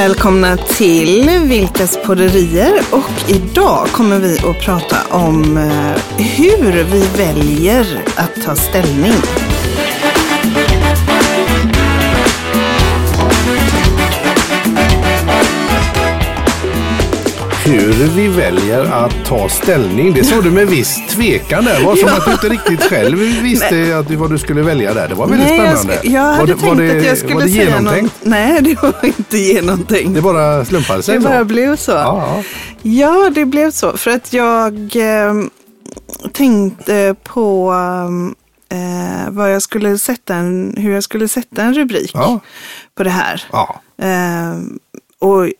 välkomna till Vilkas podderier och idag kommer vi att prata om eh, hur vi väljer att ta ställning. Hur vi väljer att ta ställning. Det sa du med viss tvekan där. Var som Ja. att du inte riktigt själv visste att vad du skulle välja där. Det var väldigt Nej, jag, spännande. sk- jag hade var tänkt var det, att jag skulle säga genomtänkt? något. Nej, det var inte genomtänkt. Det bara slumpade sig Det bara så? blev så. Ja, Ja, det blev så. För att jag eh, tänkte på eh, vad jag skulle sätta en, hur jag skulle sätta en rubrik ja, på det här. ja. Eh, och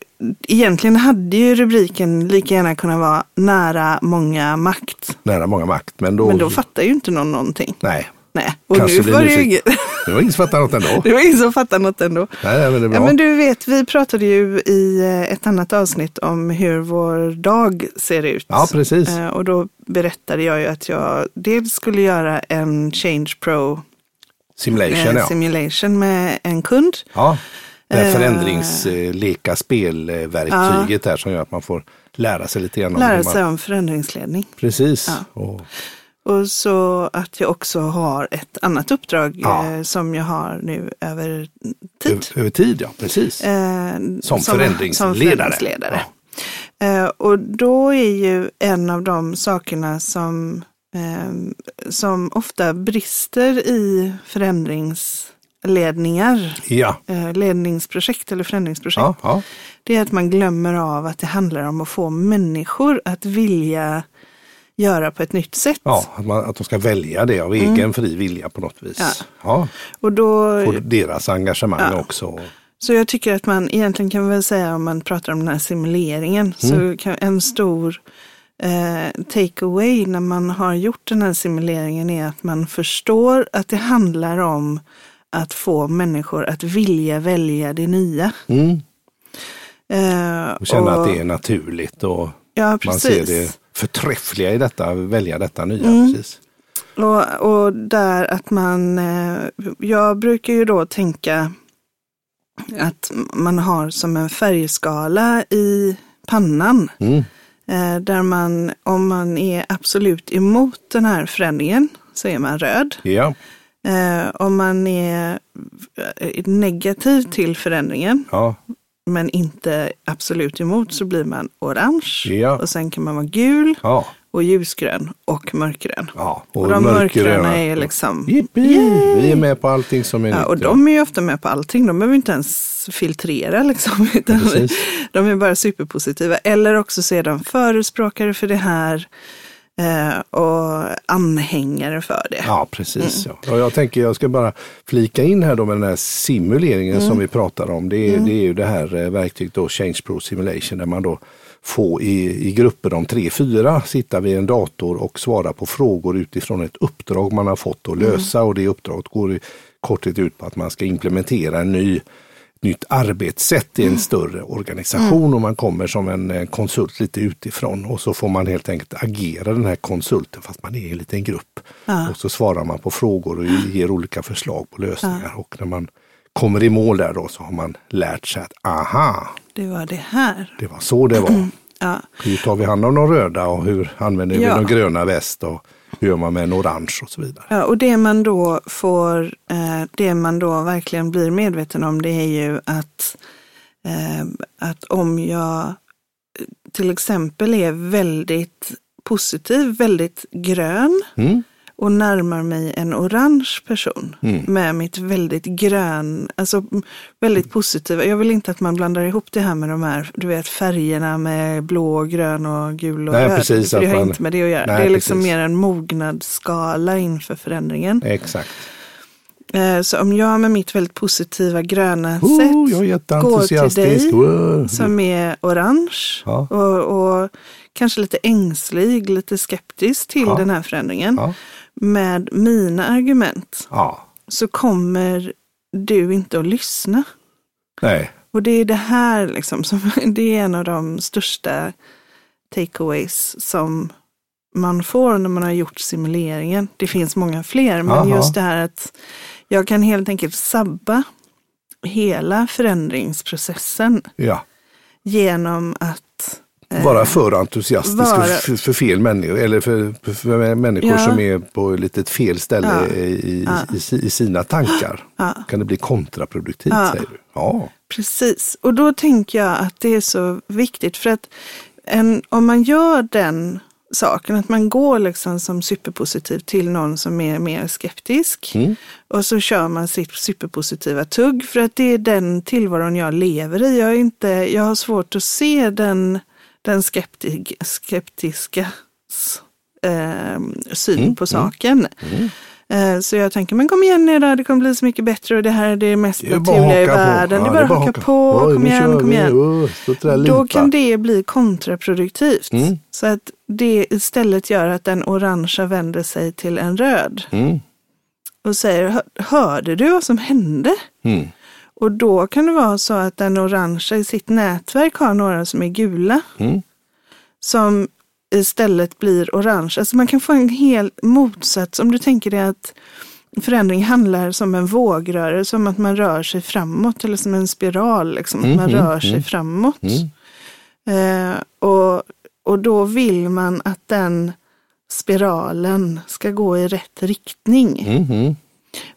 egentligen hade ju rubriken lika gärna kunnat vara nära många makt. Nära många makt. Men då, Men då fattar ju inte någon någonting. nej, Nej, och Kanske nu var det ju inget. det var ingen som fattade något ändå. Det var ingen som fattade något ändå. Nej, men det är bra. Ja, men du vet, vi pratade ju i eh, ett annat avsnitt om hur vår dag ser ut. Ja, precis. Eh, Och då berättade jag ju att jag dels skulle göra en Change Pro Simulation, eh, ja. simulation med en kund. ja. Det här Eh, förändringsleka spelverktyget där som gör att man får lära sig lite grann om Lära man... sig om förändringsledning. Precis. Ja. Och, Och så att jag också har ett annat uppdrag Ja. eh, som jag har nu över tid. över, över tid, ja. Precis. Eh, Som förändringsledare. förändringsledare. Eh, och då är ju en av de sakerna som, eh, som ofta brister i förändringsledningar, Ja. eh, ledningsprojekt eller förändringsprojekt, Ja, ja. det är att man glömmer av att det handlar om att få människor att vilja göra på ett nytt sätt. Ja, att, man, att de ska välja det av egen fri vilja på något vis. Ja. Ja. Och då, Få deras engagemang också. Så jag tycker att man egentligen kan väl säga om man pratar om den här simuleringen, så kan en stor eh, take away när man har gjort den här simuleringen är att man förstår att det handlar om att få människor att vilja välja det nya. Mm. Eh, Och känna att det är naturligt och Ja, man ser det förträffliga i detta, välja detta nya. Mm. Precis. Och, och där att man, eh, jag brukar ju då tänka att man har som en färgskala i pannan. Mm. Eh, där man, om man är absolut emot den här förändringen så är man röd. Ja, Eh, om man är eh, negativ till förändringen ja, men inte absolut emot så blir man orange. Ja. Och sen kan man vara gul ja. och ljusgrön och mörkgrön. ja. Och, de mörkgröna är liksom Jippi! Vi är med på allting som är Ja, nytt. och de är ju ofta med på allting. De behöver inte ens filtrera liksom. De är bara superpositiva. Eller också så är de förespråkare för det här och anhängare för det. Ja, precis. Ja. Och jag tänker jag ska bara flika in här då med den här simuleringen Mm. som vi pratar om. Det är, det är ju det här eh, verktyget då, Change Pro Simulation, där man då får i, i grupper om tre, fyra sitta vid en dator och svara på frågor utifrån ett uppdrag man har fått att lösa. Och det uppdraget går i korthet ut på att man ska implementera en ny nytt arbetssätt i en större organisation och man kommer som en eh, konsult lite utifrån och så får man helt enkelt agera den här konsulten fast man är i en liten grupp. Och så svarar man på frågor och ger olika förslag på lösningar och när man kommer i mål där då så har man lärt sig att aha, Det var det här. det var så det var. Ja. Hur tar vi hand om de röda och hur använder vi Ja. de gröna väst och hur gör man med en orange och så vidare. Ja, och det man då får, eh, det man då verkligen blir medveten om det är ju att, eh, att om jag eh, till exempel är väldigt positiv, väldigt grön Mm. Och närmar mig en orange person Mm. med mitt väldigt grön, alltså väldigt positiva. Jag vill inte att man blandar ihop det här med de här, du vet färgerna med blå, grön och gul och Nej, röd. precis, för det har man- inte med det att göra. Nej, det är liksom precis. mer en mognadsskala inför förändringen. Exakt. Eh, Så om jag med mitt väldigt positiva gröna Oh, sätt går till dig Wow. som är orange Ja. och, och kanske lite ängslig, lite skeptisk till Ja. den här förändringen. Ja. Med mina argument ja, så kommer du inte att lyssna. nej, Och det är det här liksom, som, det är en av de största takeaways som man får när man har gjort simuleringen. Det finns många fler, men Aha. just det här att jag kan helt enkelt sabba hela förändringsprocessen Ja. genom att Vara för entusiastisk vara- för, för fel människor, eller för, för, människor Ja. som är på lite fel ställe Ja. i, Ja. i, i sina tankar. Kan det bli kontraproduktivt Ja. säger du? Ja. Precis, och då tänker jag att det är så viktigt för att en, om man gör den saken, att man går liksom som superpositiv till någon som är mer skeptisk Mm. och så kör man sitt superpositiva tugg för att det är den tillvaron jag lever i. Jag, är inte, jag har svårt att se den, den skeptik, skeptiska eh, syn Mm, på saken. Eh, Så jag tänker, men kom igen nu då, det kommer bli så mycket bättre och det här är det mest Det är naturliga i på. världen. Ja, det är bara att haka på, Oj, kom igen, kom igen. Oh, Då kan det bli kontraproduktivt. Mm. Så att det istället gör att den orangea vänder sig till en röd Mm. och säger, "Hör- hörde du vad som hände? Mm. Och då kan det vara så att den orangea i sitt nätverk har några som är gula. Mm. Som istället blir orange. Alltså man kan få en hel motsats. Om du tänker dig att förändring handlar som en vågrörelse, som att man rör sig framåt. Eller som en spiral, liksom. att man Mm, rör sig mm. framåt. Mm. Eh, och, och då vill man att den spiralen ska gå i rätt riktning. Mm. Mm.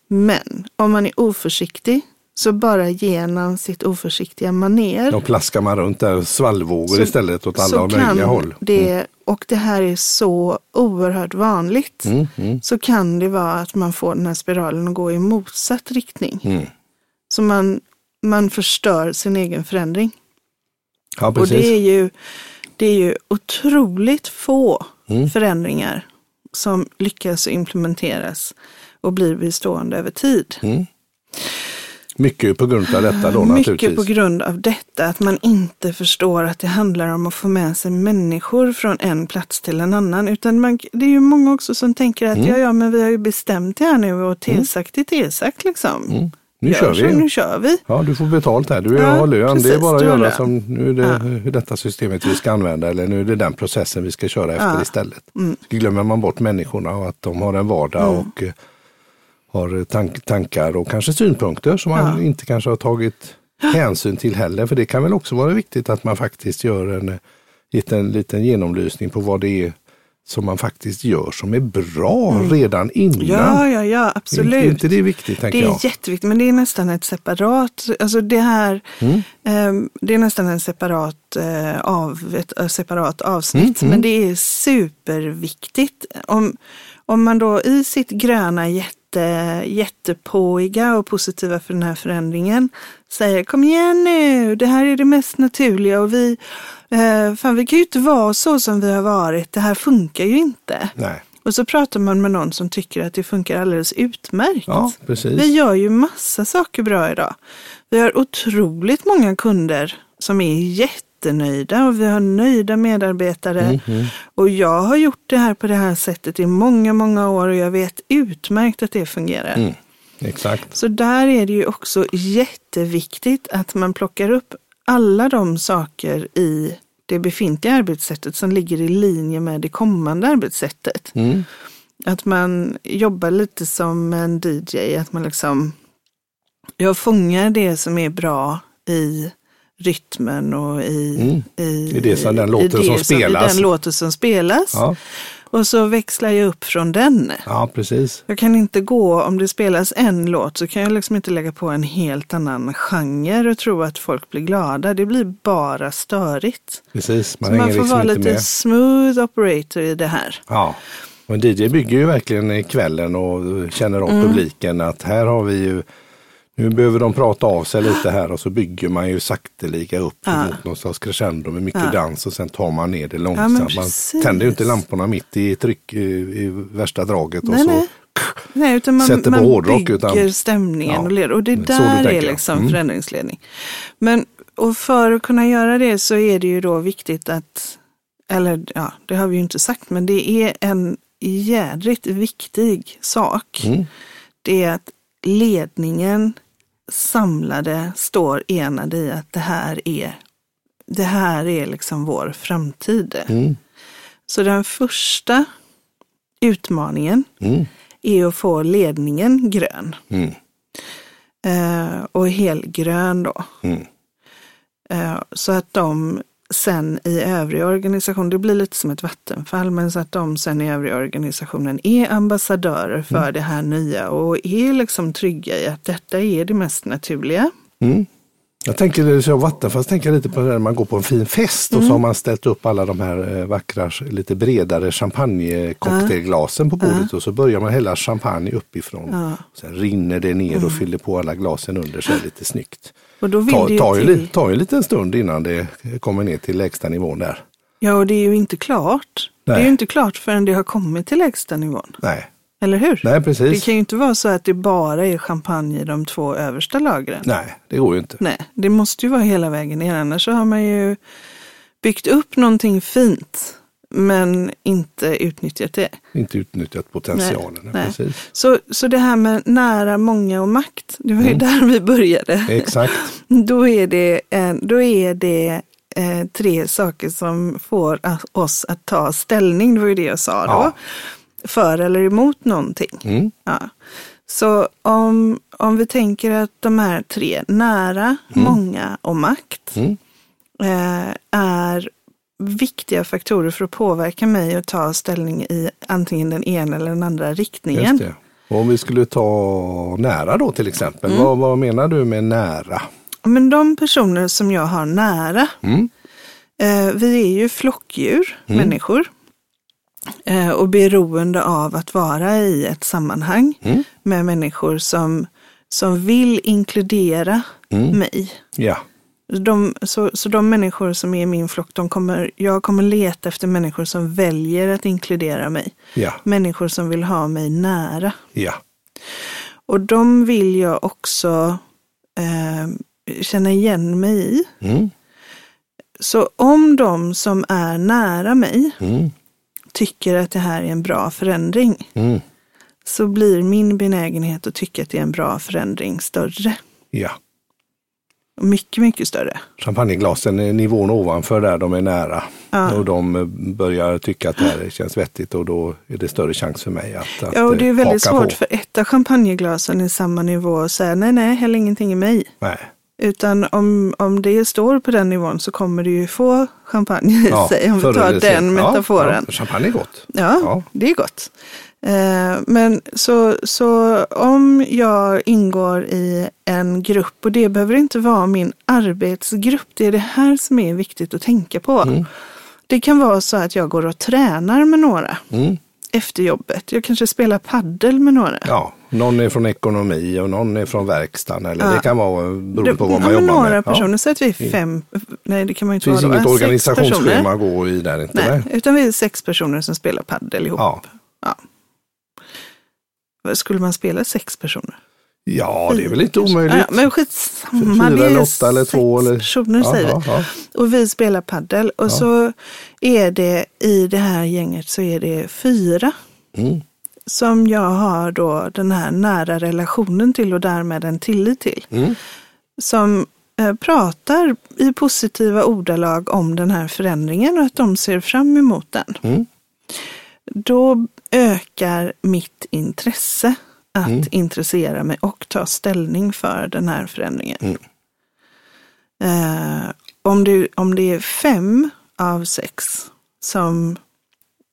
Men om man är oförsiktig så bara genom sitt oförsiktiga maner Då plaskar man runt där svallvågor Så- istället åt alla möjliga håll. det, och det här är så oerhört vanligt, Mm. Mm. så kan det vara att man får den här spiralen att gå i motsatt riktning. Mm. Så man, man förstör sin egen förändring. Ja, Och precis. det är ju, det är ju otroligt få Mm. förändringar som lyckas implementeras och blir bestående över tid. Mm. Mycket på grund av detta då naturligtvis. Mycket på grund av detta, att man inte förstår att det handlar om att få med sig människor från en plats till en annan. Utan man, det är ju många också som tänker att Mm. ja, ja, men vi har ju bestämt det här nu och tillsagt är tillsagt liksom. Mm. Nu Gör kör så, vi. Nu kör vi. Ja, du får betalt här. Du Ja, har lön. det är precis, bara att göra som, nu är det Ja. detta systemet vi ska använda eller nu är det den processen vi ska köra efter Ja. istället. Mm. Så glömmer man bort människorna och att de har en vardag Mm. och eh, har tank, tankar och kanske synpunkter som man Ja. inte kanske har tagit hänsyn till heller. För det kan väl också vara viktigt att man faktiskt gör en eh, liten, liten genomlysning på vad det är som man faktiskt gör som är bra redan innan. Mm. Ja, ja, ja, Är absolut. inte det viktigt tänker Det är jag? jätteviktigt, men det är nästan ett separat, alltså det här, Mm. eh, det är nästan en separat, eh, av, ett eh, separat avsnitt, Mm, mm. men det är superviktigt. Om, om man då i sitt gröna jätte, jättepåiga och positiva för den här förändringen säger kom igen nu, det här är det mest naturliga och vi, eh, fan vi kan ju inte vara så som vi har varit, det här funkar ju inte. Nej. Och så pratar man med någon som tycker att det funkar alldeles utmärkt. Ja. Vi gör ju massa saker bra idag. Vi har otroligt många kunder som är jättenöjda och vi har nöjda medarbetare. Mm, mm. Och jag har gjort det här på det här sättet i många, många år och jag vet utmärkt att det fungerar. Mm. Exakt. Så där är det ju också jätteviktigt att man plockar upp alla de saker i det befintliga arbetssättet som ligger i linje med det kommande arbetssättet. Mm. Att man jobbar lite som en DJ, att man liksom, jag fångar det som är bra i rytmen och i, Mm. i, I det som- den låten som spelas. den låten som spelas. Ja. Och så växlar jag upp från den. ja, precis. Jag kan inte gå, om det spelas en låt så kan jag liksom inte lägga på en helt annan genre och tro att folk blir glada. Det blir bara störigt. precis. Man så man får liksom vara lite med. smooth operator i det här. Ja. Och en DJ bygger ju verkligen kvällen och känner av Mm. publiken att här har vi ju nu behöver de prata av sig lite här och så bygger man ju sakteliga upp Ja. mot någon slags crescendo med mycket Ja. dans och sen tar man ner det långsamt. man precis. tänder ju inte lamporna mitt i tryck i, i värsta draget och Nej, så nej. Nej, utan man, Sätter på man hårdrock, bygger utan- stämningen Ja, och leder. Och det där är liksom Mm. förändringsledning. Men och för att kunna göra det så är det ju då viktigt att, eller ja, det har vi ju inte sagt, men det är en jädrigt viktig sak. Mm. Det är att ledningen samlade står enade i att det här är, det här är liksom vår framtid. Mm. Så den första utmaningen Mm. är att få ledningen grön. Mm. eh, och helgrön då. Mm. Eh, så att de sen i övriga organisation, det blir lite som ett vattenfall, men så att de sen i övriga organisationen är ambassadörer för Mm. det här nya och är liksom trygga i att detta är det mest naturliga. Mm. Jag tänker när du säger Vattenfall, tänker lite på när man går på en fin fest och Mm. så har man ställt upp alla de här eh, vackra, lite bredare champagnecocktailglasen på bordet och så börjar man hälla champagne uppifrån. Ja. Sen rinner det ner och fyller på alla glasen under det lite snyggt. Och då vill Ta, det ju tar, ju, till, li- tar ju en liten stund innan det kommer ner till lägsta nivån där. Ja, och det är ju inte klart. Det är Nej. ju inte klart förrän det har kommit till lägsta nivån. Nej, Eller hur? Nej Det precis. kan ju inte vara så att det bara är champagne i de två översta lagren. Nej, det går ju inte. Nej, det måste ju vara hela vägen ner. Annars så har man ju byggt upp någonting fint men inte utnyttjat det. Inte utnyttjat potentialen. Nej, nej. Precis. Så, så det här med nära, många och makt, det var ju Mm. där vi började. Exakt. Då är det, då är det eh, tre saker som får oss att ta ställning. Det var ju det jag sa då. Ja. För eller emot någonting. Mm. Ja. Så om, om vi tänker att de här tre, nära, många och makt, Mm. eh, är viktiga faktorer för att påverka mig och ta ställning i antingen den ena eller den andra riktningen. Och om vi skulle ta nära då till exempel. Mm. Vad, vad menar du med nära? Men de personer som jag har nära, Mm. eh, vi är ju flockdjur, människor. Eh, och beroende av att vara i ett sammanhang Mm. med människor som, som vill inkludera Mm. mig. Ja. De, så, så de människor som är i min flock, de kommer, jag kommer leta efter människor som väljer att inkludera mig. Ja. Människor som vill ha mig nära. Ja. Och de vill jag också eh, känna igen mig i. Mm. Så om de som är nära mig Mm. tycker att det här är en bra förändring Mm. så blir min benägenhet att tycka att det är en bra förändring större. Ja. Mycket, mycket större. Champagneglasen är nivån ovanför där de är nära. Ja. Och de eh, börjar tycka att det här känns vettigt och då är det större chans för mig att, att Ja, och det är eh, väldigt svårt på. för ett av champagneglasen i samma nivå och säga nej, nej, häll ingenting i mig. Nej. Utan om, om det står på den nivån så kommer det ju få champagne i Ja, sig. Om vi tar den sen- ja, metaforen. Ja, champagne är gott. Ja. det är gott. Eh, men så, så om jag ingår i en grupp, och det behöver inte vara min arbetsgrupp, det är det här som är viktigt att tänka på. Mm. Det kan vara så att jag går och tränar med några Mm. efter jobbet. Jag kanske spelar paddel med några. Ja, någon är från ekonomi och någon är från verkstaden. Eller Ja. det kan vara beroende på Det- vad man jobbar några med. personer, Ja. så att vi är fem, nej det kan man ju Det inte finns vara inget då. Sex organisationsschema att gå i där inte. Nej, Nej. utan vi är sex personer som spelar paddel ihop. Ja. Ja. Skulle man spela sex personer? ja, det är väl kanske? omöjligt. Ja, men skitsamma. Fyra eller åtta eller två eller- personer Ja, säger vi. ja. Och vi spelar paddel. Och så är det i det här gänget så är det fyra Mm. som jag har då den här nära relationen till och därmed en tillit till. Mm. Som eh, pratar i positiva ordalag om den här förändringen och att de ser fram emot den. Mm. Då ökar mitt intresse att Mm. intressera mig och ta ställning för den här förändringen. Mm. Eh, om, det, om det är fem av sex som,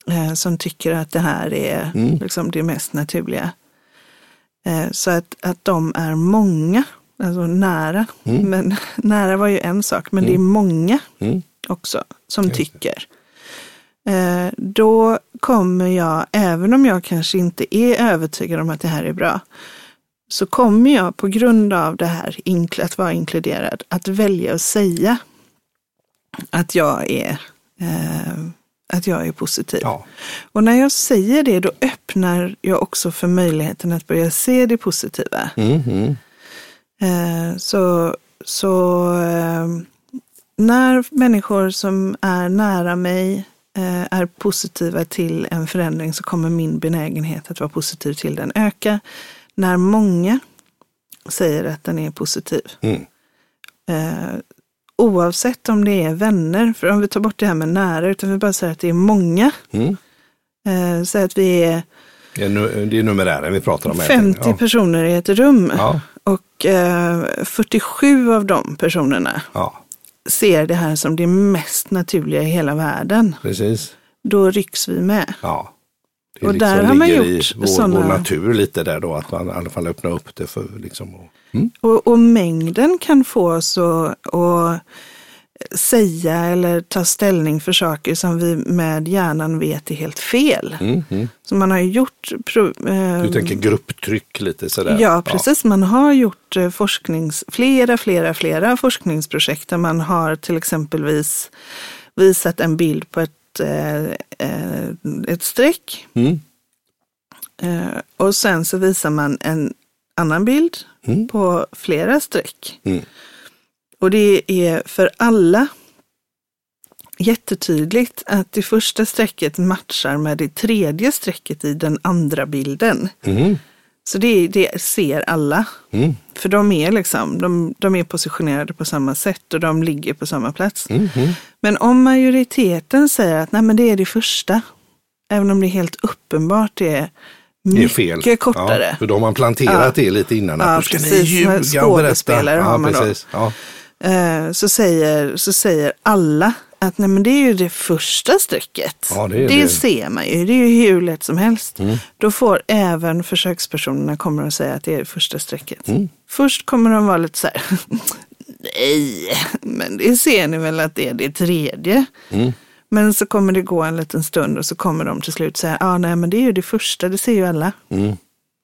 eh, som tycker att det här är Mm. liksom det mest naturliga. Eh, så att, att de är många, alltså nära. Mm. Men nära var ju en sak, men det är många Mm. också som tycker. Eh, då kommer jag, även om jag kanske inte är övertygad om att det här är bra, så kommer jag på grund av det här, att vara inkluderad, att välja att säga att jag är, eh, att jag är positiv. Ja. Och när jag säger det, då öppnar jag också för möjligheten att börja se det positiva. Mm. Mm. Eh, så så eh, när människor som är nära mig är positiva till en förändring så kommer min benägenhet att vara positiv till den öka. När många säger att den är positiv. Mm. Eh, oavsett om det är vänner, för om vi tar bort det här med nära, utan vi bara säger att det är många. Mm. Eh, så att vi är Det är, det är numerären vi pratar om. 50 ja. personer i ett rum. Ja. Och eh, 47 av de personerna Ja, ser det här som det mest naturliga i hela världen. precis. Då rycks vi med. Ja. Det Och där har man gjort i vår, såna- vår natur lite där då, att man i alla fall öppnar upp det för liksom. Och, mm. Och, och mängden kan få oss att säga eller ta ställning för saker som vi med hjärnan vet är helt fel. Mm, mm. Så man har ju gjort... Eh, Du tänker grupptryck lite sådär? Ja, precis. Man har gjort eh, forsknings, flera, flera, flera forskningsprojekt där man har till exempelvis visat en bild på ett, eh, eh, ett streck Mm. eh, och sen så visar man en annan bild Mm. på flera streck. Och det är för alla jättetydligt att det första strecket matchar med det tredje strecket i den andra bilden. Mm. Så det, det ser alla. Mm. För de är liksom, de, de är positionerade på samma sätt och de ligger på samma plats. Mm. Mm. Men om majoriteten säger att nej men det är det första, även om det är helt uppenbart det är Det är mycket fel. kortare. Ja, för då har man planterat det lite innan. Att Ja, nu ska precis. ni ljuga och berätta. Ja, precis. Ja. Eh, så, säger, så säger alla att nej men det är ju det första strecket. Ja, det är det. ser man ju, det är ju hur lätt som helst. Mm. Då får även försökspersonerna kommer att säga att det är det första strecket. Mm. Först kommer de vara lite så här, nej, men det ser ni väl att det är det tredje. Mm. Men så kommer det gå en liten stund och så kommer de till slut säga, ja ah, nej men det är ju det första, det ser ju alla.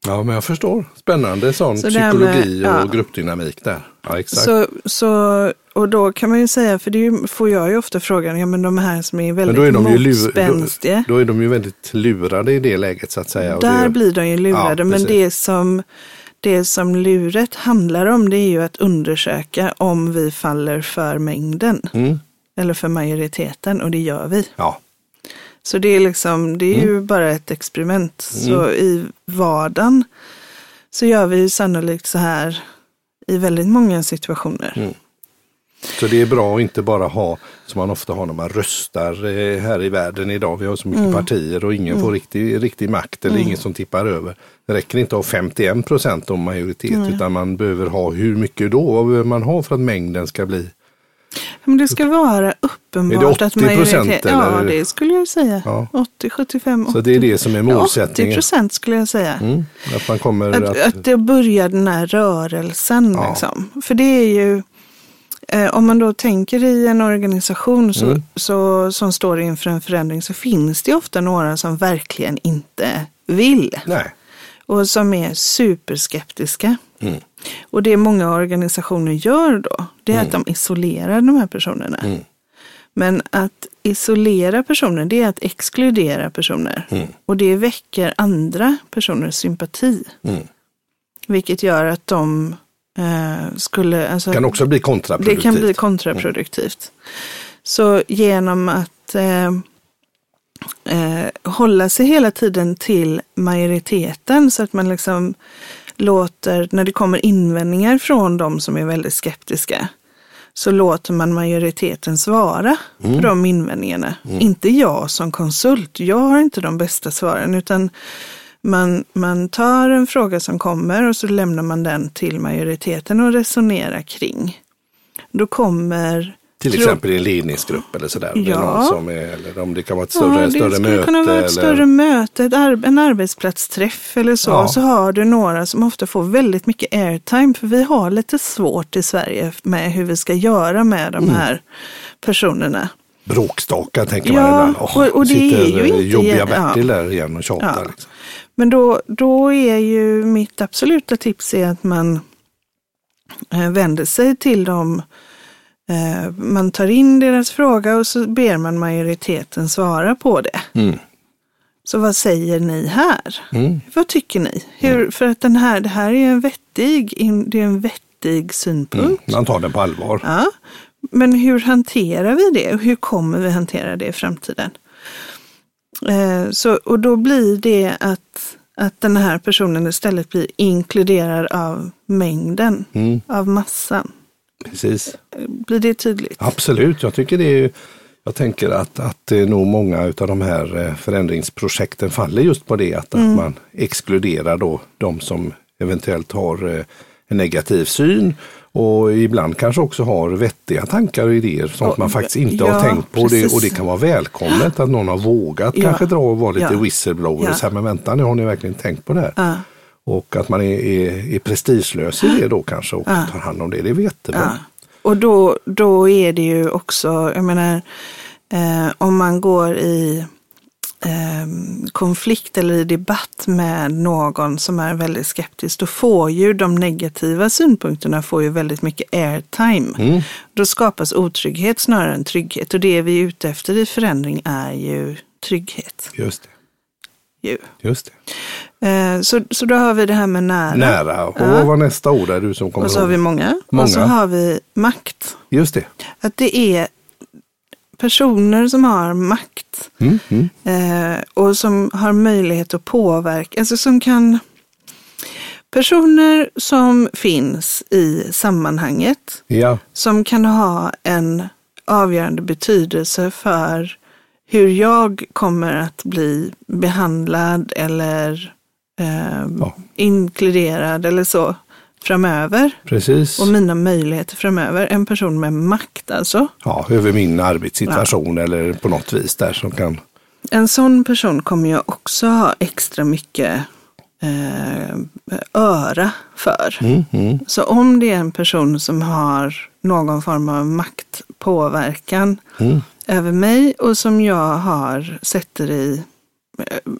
Ja, men jag förstår. Spännande sån Så här med- psykologi och ja. gruppdynamik där. Ja, exakt. Så, så, och då kan man ju säga, för det ju, får jag ju ofta frågan, ja men de här som är men väldigt då är, de motspänstiga. då, då är de ju väldigt lurade i det läget så att säga. Och Där det, blir de ju lurade, Ja, men det som, det som luret handlar om det är ju att undersöka om vi faller för mängden Mm. eller för majoriteten och det gör vi. Ja, Så det är liksom, det är Mm. ju bara ett experiment. Så i vardagen så gör vi ju sannolikt så här i väldigt många situationer. Mm. Så det är bra att inte bara ha, som man ofta har när man röstar eh, här i världen idag. Vi har så mycket Mm. partier och ingen får riktig, riktig makt eller ingen som tippar över. Det räcker inte att ha 51 procent om majoritet utan man behöver ha hur mycket då? Vad behöver man ha för att mängden ska bli? Men det ska vara uppenbart att 80% majoritet, Ja, det skulle jag säga. Ja. 80, 75, 80. Så det är det som är 80 målsättningen. procent skulle jag säga. Mm, att man kommer Att, att... att det börjar den här rörelsen. Ja. Liksom. För det är ju, eh, om man då tänker i en organisation så, Mm. så, som står inför en förändring så finns det ofta några som verkligen inte vill. Nej. Och som är superskeptiska. Mm. Och det många organisationer gör då, det är att de isolerar de här personerna. Mm. Men att isolera personer, det är att exkludera personer. Mm. Och det väcker andra personers sympati. Mm. Vilket gör att de eh, skulle... Alltså, kan också bli det kontraproduktivt. kan bli kontraproduktivt. Så genom att eh, eh, hålla sig hela tiden till majoriteten så att man liksom låter, när det kommer invändningar från de som är väldigt skeptiska, så låter man majoriteten svara på de invändningarna. Inte jag som konsult, jag har inte de bästa svaren, utan man, man tar en fråga som kommer och så lämnar man den till majoriteten och resonerar kring. Då kommer Till tro- exempel i en ledningsgrupp eller sådär. Det är Ja. är, eller om det kan vara ett större, det större skulle möte. kunna vara ett eller... större möte, ett ar- en arbetsplatsträff eller så. Ja. Så har du några som ofta får väldigt mycket airtime. För vi har lite svårt i Sverige med hur vi ska göra med de Mm. här personerna. Bråkstakar tänker man Ja, ibland. Åh, och- och det sitter är ju jobbiga Bertil där igen och tjatar. Ja. Liksom. Men då, då är ju mitt absoluta tips är att man eh, vänder sig till dem. Eh, man tar in deras fråga och så ber man majoriteten svara på det. Mm. Så vad säger ni här? Mm. Vad tycker ni? Hur, för att den här, det här är en vettig, det är en vettig synpunkt. Mm. Man tar den på allvar. Ja. Men hur hanterar vi det hur kommer vi hantera det i framtiden? Eh, så, och då blir det att, att den här personen istället blir inkluderad av mängden, Mm. av massan. Precis. Blir det tydligt? Absolut, jag tycker det är Jag tänker att, att nog många av de här eh, förändringsprojekten faller just på det att, mm. att man exkluderar då de som eventuellt har eh, en negativ syn och ibland kanske också har vettiga tankar och idéer som man faktiskt inte ja, har tänkt på. Det, och det kan vara välkommet att någon har vågat ja. kanske dra och vara lite ja. whistleblower och säga men vänta nu har ni verkligen tänkt på det här. Ja. Och att man är, är, är prestigelös i det då kanske och tar hand om det, det är jättebra. Och då, då är det ju också, jag menar, eh, om man går i eh, konflikt eller i debatt med någon som är väldigt skeptisk, då får ju de negativa synpunkterna får ju väldigt mycket airtime. Mm. Då skapas otrygghet snarare än trygghet och det vi är ute efter i förändring är ju trygghet. Just det. Ju. Just det. Eh, så, så då har vi det här med nära. Nära, och ja. vad var nästa ord där du som kommer Och så ihåg? har vi många. många. Och så har vi makt. Just det. Att det är personer som har makt mm, mm. Eh, och som har möjlighet att påverka, alltså som kan Personer som finns i sammanhanget, ja. som kan ha en avgörande betydelse för hur jag kommer att bli behandlad eller eh, ja. inkluderad eller så framöver. Precis. Och mina möjligheter framöver. En person med makt alltså. Ja, över min arbetssituation ja. eller på något vis där som kan. En sån person kommer jag också ha extra mycket eh, öra för. Mm, mm. Så om det är en person som har någon form av maktpåverkan mm. över mig och som jag har sätter i eh,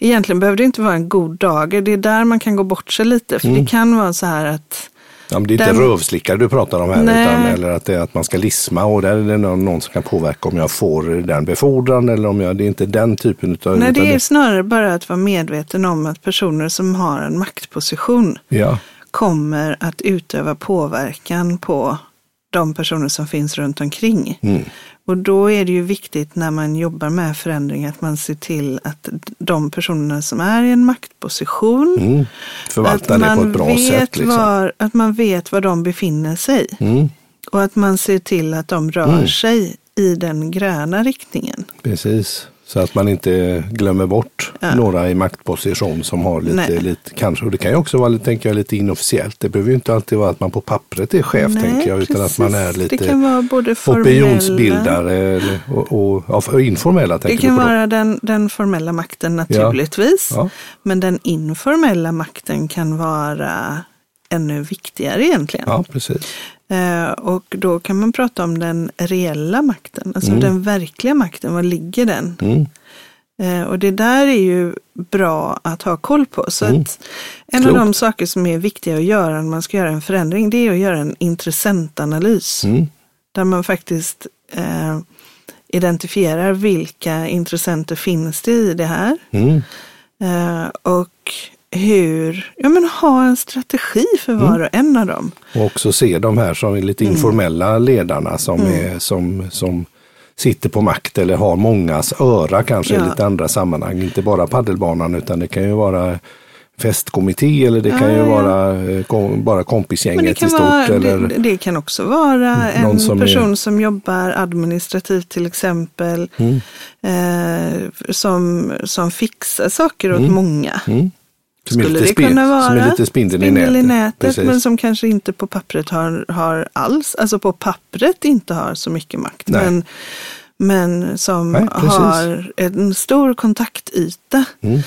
Egentligen behöver det inte vara en god dag. Det är där man kan gå bort sig lite. För mm. det kan vara så här att Ja, det är den... inte rövslickare du pratar om här, utan, eller att, det är att man ska lisma och där är det någon som kan påverka om jag får den befordran eller om jag, det är inte den typen av... Nej, det är snarare bara att vara medveten om att personer som har en maktposition ja. kommer att utöva påverkan på de personer som finns runt omkring. Mm. Och då är det ju viktigt när man jobbar med förändring att man ser till att de personerna som är i en maktposition, mm. förvaltar det på ett bra sätt. Liksom. Var, att man vet var de befinner sig. Mm. Och att man ser till att de rör mm. sig i den gröna riktningen. Precis. Så att man inte glömmer bort ja. några i maktposition som har lite, lite, kanske, och det kan ju också vara tänker jag, lite inofficiellt. Det behöver ju inte alltid vara att man på pappret är chef, Nej, tänker jag, utan precis. att man är lite det kan vara både opinionsbildare och, och, och, och informella. Det kan vara den, den formella makten naturligtvis, ja. Ja. men den informella makten kan vara ännu viktigare egentligen. Ja, precis. Eh, och då kan man prata om den reella makten, alltså mm. den verkliga makten, var ligger den? Mm. Eh, och det där är ju bra att ha koll på. Så mm. att en Klokt. av de saker som är viktiga att göra när man ska göra en förändring, det är att göra en intressentanalys. Mm. Där man faktiskt eh, identifierar vilka intressenter finns det i det här. Mm. Eh, och hur, ja men ha en strategi för var mm. och en av dem. Och också se de här som är lite mm. informella ledarna som, mm. är, som, som sitter på makt eller har mångas öra kanske ja. i lite andra sammanhang. Inte bara paddelbanan utan det kan ju vara festkommitté eller det kan ju vara eh, kom, bara kompisgänget i stort. Vara, eller det, det, kan också vara en som person är... som jobbar administrativt till exempel. Mm. Eh, som, som fixar saker åt mm. många. Mm. Skulle det kunna vara. Som är lite spindeln, spindel i nätet. Men som kanske inte på pappret har, har alls, alltså på pappret inte har så mycket makt. Men, men som Nej, har en stor kontaktyta. Mm.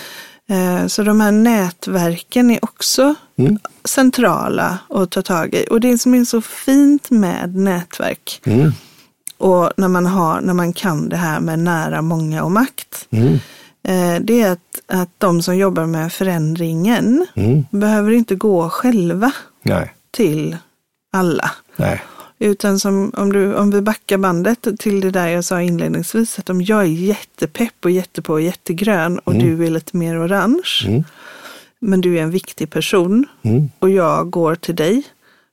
Eh, så de här nätverken är också mm. centrala att ta tag i. Och det som är så fint med nätverk mm. och när man, har, när man kan det här med nära, många och makt. Eh, det är att, att de som jobbar med förändringen mm. behöver inte gå själva Nej. till alla. Nej. Utan som om, du, om vi backar bandet till det där jag sa inledningsvis, att om jag är jättepepp och jättepå och jättegrön och mm. du är lite mer orange, mm. men du är en viktig person mm. och jag går till dig,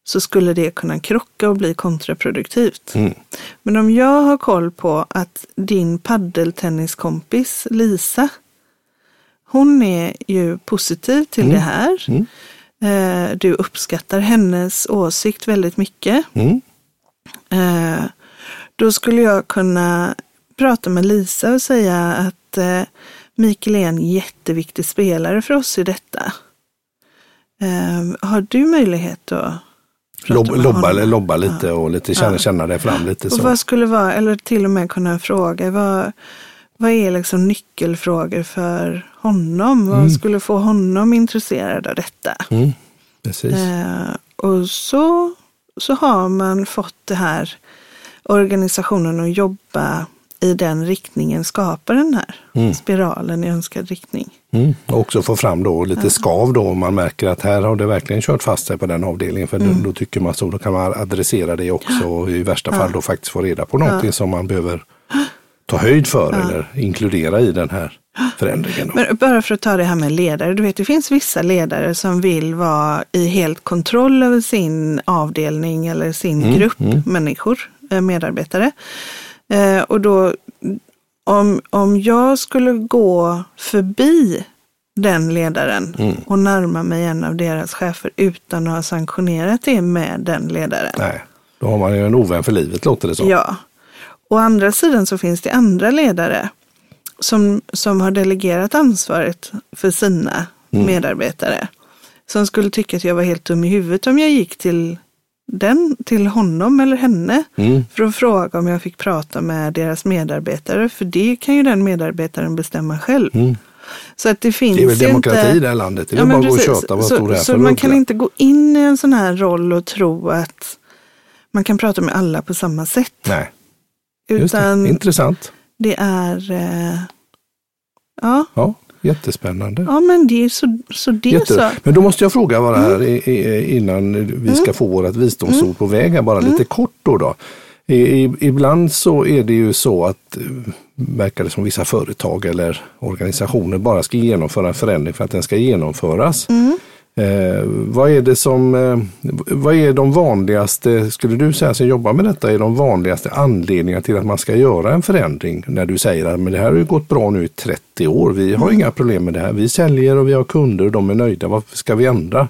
så skulle det kunna krocka och bli kontraproduktivt. Mm. Men om jag har koll på att din paddeltenniskompis Lisa, hon är ju positiv till mm. det här. Mm. Eh, du uppskattar hennes åsikt väldigt mycket. Mm. Eh, Då skulle jag kunna prata med Lisa och säga att eh, Mikael är en jätteviktig spelare för oss i detta. Eh, har du möjlighet att Lob, lobba, lobba lite och lite känna, Ja. känna dig fram lite Och så. vad skulle vara, eller till och med kunna fråga, vad, vad är liksom nyckelfrågor för honom? Vad skulle få honom intresserad av detta? Mm, precis. Eh, och så, så har man fått det här organisationen att jobba i den riktningen, skapa den här Mm. spiralen i önskad riktning. Mm. Och också få fram då lite skav då om man märker att här har det verkligen kört fast sig på den avdelningen. För Mm. då, då tycker man så, då kan man adressera det också och i värsta fall då faktiskt få reda på någonting som man behöver ta höjd för eller inkludera i den här förändringen. Då. Men bara för att ta det här med ledare. Du vet, det finns vissa ledare som vill vara i helt kontroll över sin avdelning eller sin grupp människor, eh, medarbetare. Eh, och då, om, om jag skulle gå förbi den ledaren och närma mig en av deras chefer utan att ha sanktionerat det med den ledaren. Nej, då har man ju en ovän för livet låter det som. Ja. Å andra sidan så finns det andra ledare som, som har delegerat ansvaret för sina medarbetare. Som skulle tycka att jag var helt dum i huvudet om jag gick till den, till honom eller henne Mm. för att fråga om jag fick prata med deras medarbetare. För det kan ju den medarbetaren bestämma själv. Mm. Så att det finns Det är väl demokrati inte... i det här landet. Det är Ja, bara att gå och precis. köta vad så, det så man kan inte gå in i en sån här roll och tro att man kan prata med alla på samma sätt. Nej, just Utan det. det. Intressant. är, eh, ja, Ja, jättespännande. ja men det är så, så det Jätte- så. Men då måste jag fråga bara här Mm. i- innan vi ska få vårt visdomsord på väg här bara Mm. lite kort då. då. I, i, ibland så är det ju så att eh, verkar det som vissa företag eller organisationer bara ska genomföra en förändring för att den ska genomföras. Mm. Eh, vad är det som, eh, vad är de vanligaste, skulle du säga som jobbar med detta, är de vanligaste anledningarna till att man ska göra en förändring? När du säger att men det här har ju gått bra nu i 30 år, vi har inga problem med det här, vi säljer och vi har kunder och de är nöjda, varför ska vi ändra?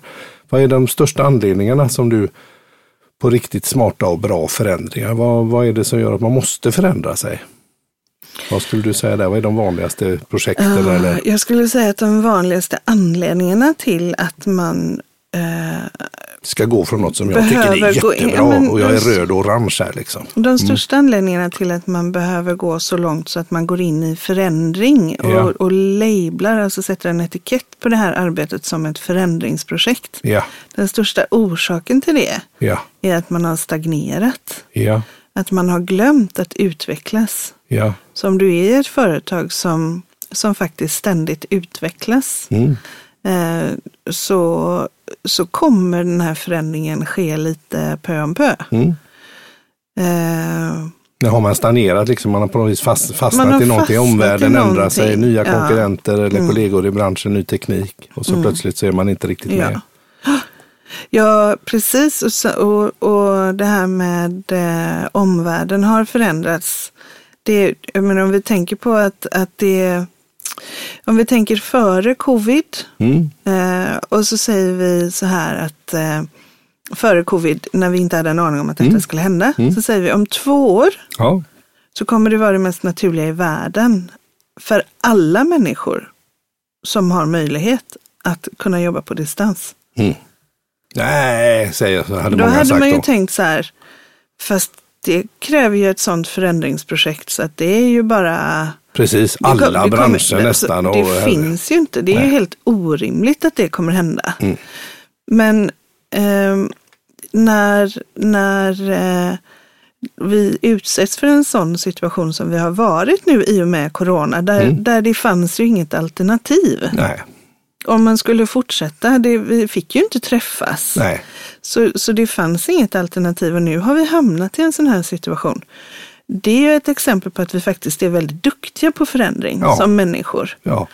Vad är de största anledningarna som du på riktigt smarta och bra förändringar, vad, vad är det som gör att man måste förändra sig? Vad skulle du säga där, vad är de vanligaste projekten? Ja, eller? Jag skulle säga att de vanligaste anledningarna till att man eh, ska gå från något som jag tycker är gå in- jättebra ja, men och jag är röd och orange här liksom. De största anledningarna till att man behöver gå så långt så att man går in i förändring och, Ja. och lablar, alltså sätter en etikett på det här arbetet som ett förändringsprojekt. Ja, Den största orsaken till det är att man har stagnerat. Att man har glömt att utvecklas. Ja. Så om du är ett företag som, som faktiskt ständigt utvecklas Mm. eh, så, så kommer den här förändringen ske lite pö om pö. Mm. Eh, Nu har man stagnerat, liksom, man har på något vis fast, fastnat i någonting, omvärlden ändrar sig, någonting. nya Ja. Mm. konkurrenter eller kollegor i branschen, ny teknik och så plötsligt så är man inte riktigt med. Ja. Ja, precis. Och, och, och det här med eh, omvärlden har förändrats. Det, jag menar, om vi tänker på att, att det om vi tänker före covid Mm. eh, och så säger vi så här att eh, före covid, när vi inte hade en aning om att detta Mm. skulle hända, så säger vi om två år Ja. så kommer det vara det mest naturliga i världen för alla människor som har möjlighet att kunna jobba på distans. Mm. Nej, säger jag, så hade Då många hade sagt man ju då. tänkt så här, fast det kräver ju ett sådant förändringsprojekt så att det är ju bara... Precis, det alla det kommer- branscher det- nästan. Det och- finns ju inte, det är ju Nej. helt orimligt att det kommer hända. Mm. Men ehm, när, när eh, vi utsätts för en sån situation som vi har varit nu i och med corona, där, Mm. där det fanns ju inget alternativ. Nej, Om man skulle fortsätta, det, vi fick ju inte träffas. nej. Så, så det fanns inget alternativ och nu har vi hamnat i en sån här situation. Det är ett exempel på att vi faktiskt är väldigt duktiga på förändring Ja. som människor. Ja,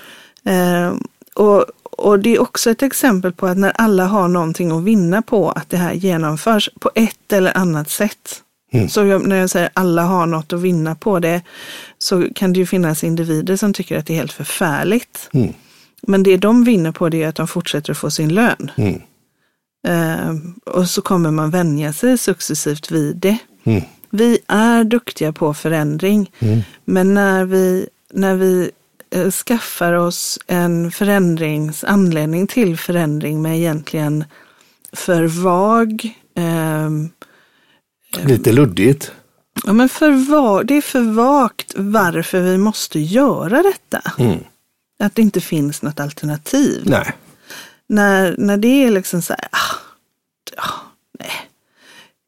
Eh, och, och det är också ett exempel på att när alla har någonting att vinna på att det här genomförs på ett eller annat sätt. Mm. Så jag, när jag säger alla har något att vinna på det så kan det ju finnas individer som tycker att det är helt förfärligt. Mm. Men det de vinner på det är att de fortsätter att få sin lön. Mm. Eh, och så kommer man vänja sig successivt vid det. Mm. Vi är duktiga på förändring, men när vi, när vi eh, skaffar oss en förändrings, anledning till förändring med egentligen för vag, ehm, Lite luddigt. ja, men för det är för vagt varför vi måste göra detta. Att det inte finns något alternativ. Nej. När, när det är liksom så här, ah, ja, nej,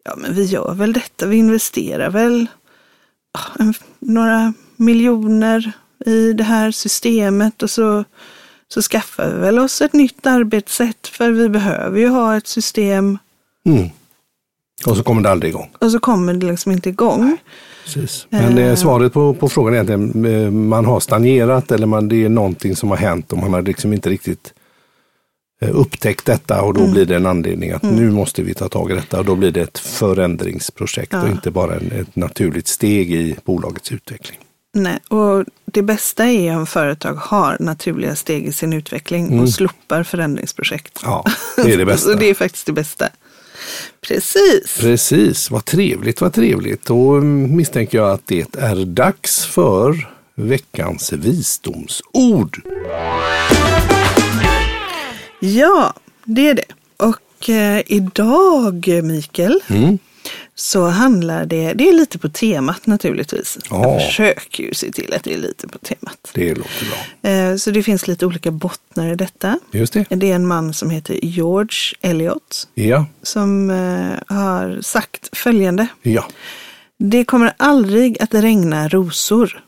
ja men vi gör väl detta, vi investerar väl ah, en, några miljoner i det här systemet och så, så skaffar vi väl oss ett nytt arbetssätt för vi behöver ju ha ett system Mm. Och så kommer det aldrig igång. och så kommer det liksom inte igång. Precis. Men eh, svaret på, på frågan är egentligen eh, man har stagnerat eller man, det är någonting som har hänt och man har liksom inte riktigt eh, upptäckt detta och då Mm. blir det en anledning att nu måste vi ta tag i detta och då blir det ett förändringsprojekt och inte bara en, ett naturligt steg i bolagets utveckling. Nej, och det bästa är om företag har naturliga steg i sin utveckling och slopar förändringsprojekt. Ja, det är det bästa. Så det är faktiskt det bästa. Precis. Precis, vad trevligt, vad trevligt. Då misstänker jag att det är dags för veckans visdomsord. Ja, det är det. Och eh, idag, Mikael, Mm. Så handlar det, det är lite på temat naturligtvis. Ja. Jag försöker ju se till att det är lite på temat. Det låter bra. Eh, så det finns lite olika bottnar i detta. Just det. Det är en man som heter George Eliot Ja, som eh, har sagt följande. ja. Det kommer aldrig att regna rosor.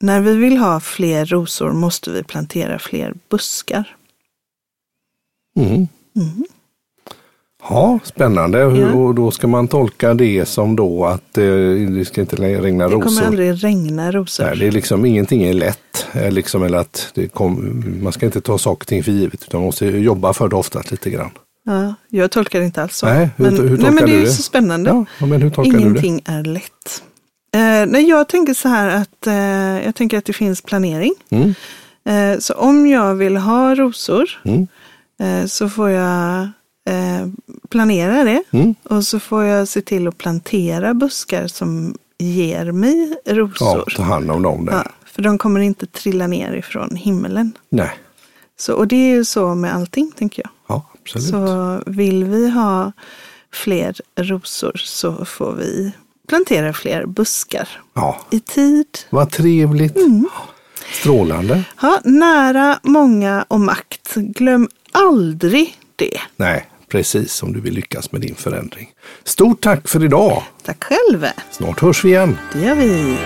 När vi vill ha fler rosor måste vi plantera fler buskar. Mm. Ja, spännande. Ja. Och då ska man tolka det som då att eh, det ska inte regna Det kommer rosor. aldrig regna rosor. Nej, det är liksom ingenting är lätt. Eh, Liksom, eller att kom, man ska inte ta saker och ting för givet utan man måste jobba för det oftast lite grann. Ja, jag tolkar det inte alls så. Nej, hur- men, hur nej, tolkar men det är det? så spännande. Ja, men hur tolkar du det? Ingenting är lätt. Eh, nej, jag tänker så här att eh, jag tänker att det finns planering. Mm. Eh, så om jag vill ha rosor Mm. eh, så får jag eh, planera det. Mm. Och så får jag se till att plantera buskar som ger mig Ja, rosor. ta hand om dem där. Ja, för de kommer inte trilla ner ifrån himlen. Nej, Så, och det är ju så med allting, tänker jag. ja, absolut. Så vill vi ha fler rosor så får vi plantera fler buskar Ja, i tid. vad trevligt. Mm. Strålande. Ha, nära, många och makt. Glöm aldrig det. Nej, precis om du vill lyckas med din förändring. Stort tack för idag. Tack själv. Snart hörs vi igen. Det gör vi.